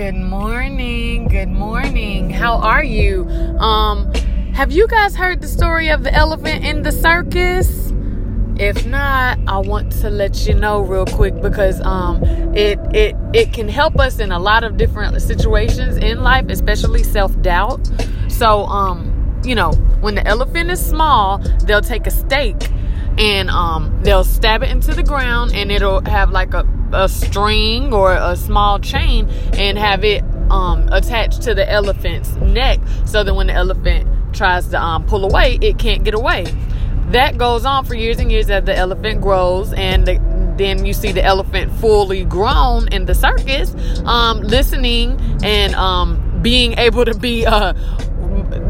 Good morning. Good morning. How are you? Um, have you guys heard the story of the elephant in the circus? If not, I want to let you know real quick because um it it it can help us in a lot of different situations in life, especially self-doubt. So um, you know, when the elephant is small, they'll take a stake and um they'll stab it into the ground and it'll have like a a string or a small chain and have it um, attached to the elephant's neck so that when the elephant tries to um, pull away, it can't get away. That goes on for years and years as the elephant grows, and the, then you see the elephant fully grown in the circus, um, listening and um, being able to be uh,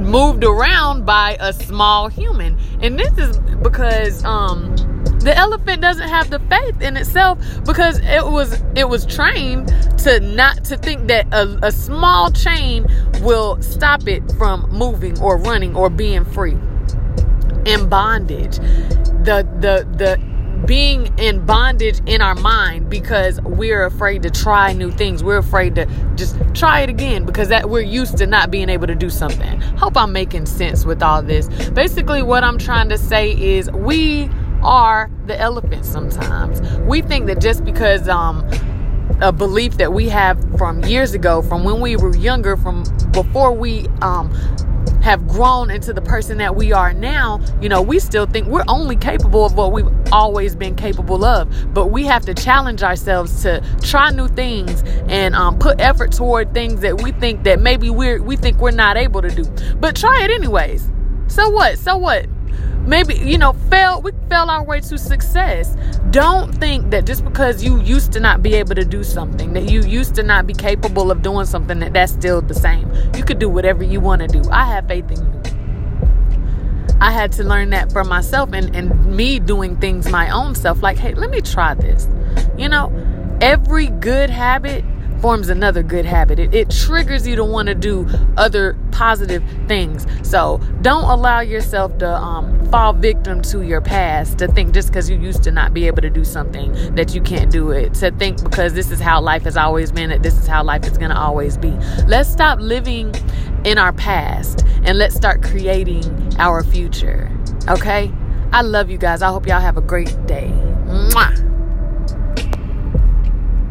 moved around by a small human. And this is because um, the elephant doesn't have the faith in itself because it was it was trained to not to think that a, a small chain will stop it from moving or running or being free in bondage the the the being in bondage in our mind because we're afraid to try new things. We're afraid to just try it again because that we're used to not being able to do something. Hope I'm making sense with all this. Basically what I'm trying to say is we are the elephant sometimes. We think that just because um a belief that we have from years ago, from when we were younger, from before we um have grown into the person that we are now, you know, we still think we're only capable of what we've always been capable of. But we have to challenge ourselves to try new things and um, put effort toward things that we think that maybe we're we think we're not able to do. But try it anyways. So what? So what? Maybe you know fail we fail our way to success. Don't think that just because you used to not be able to do something that you used to not be capable of doing something that that's still the same. You could do whatever you want to do. I have faith in you. I had to learn that for myself and and me doing things my own self like hey let me try this. You know every good habit forms another good habit. It, it triggers you to want to do other positive things. So don't allow yourself to um, fall victim to your past, to think just because you used to not be able to do something that you can't do it, to think because this is how life has always been, that this is how life is going to always be. Let's stop living in our past and let's start creating our future. Okay? I love you guys. I hope y'all have a great day. Mwah.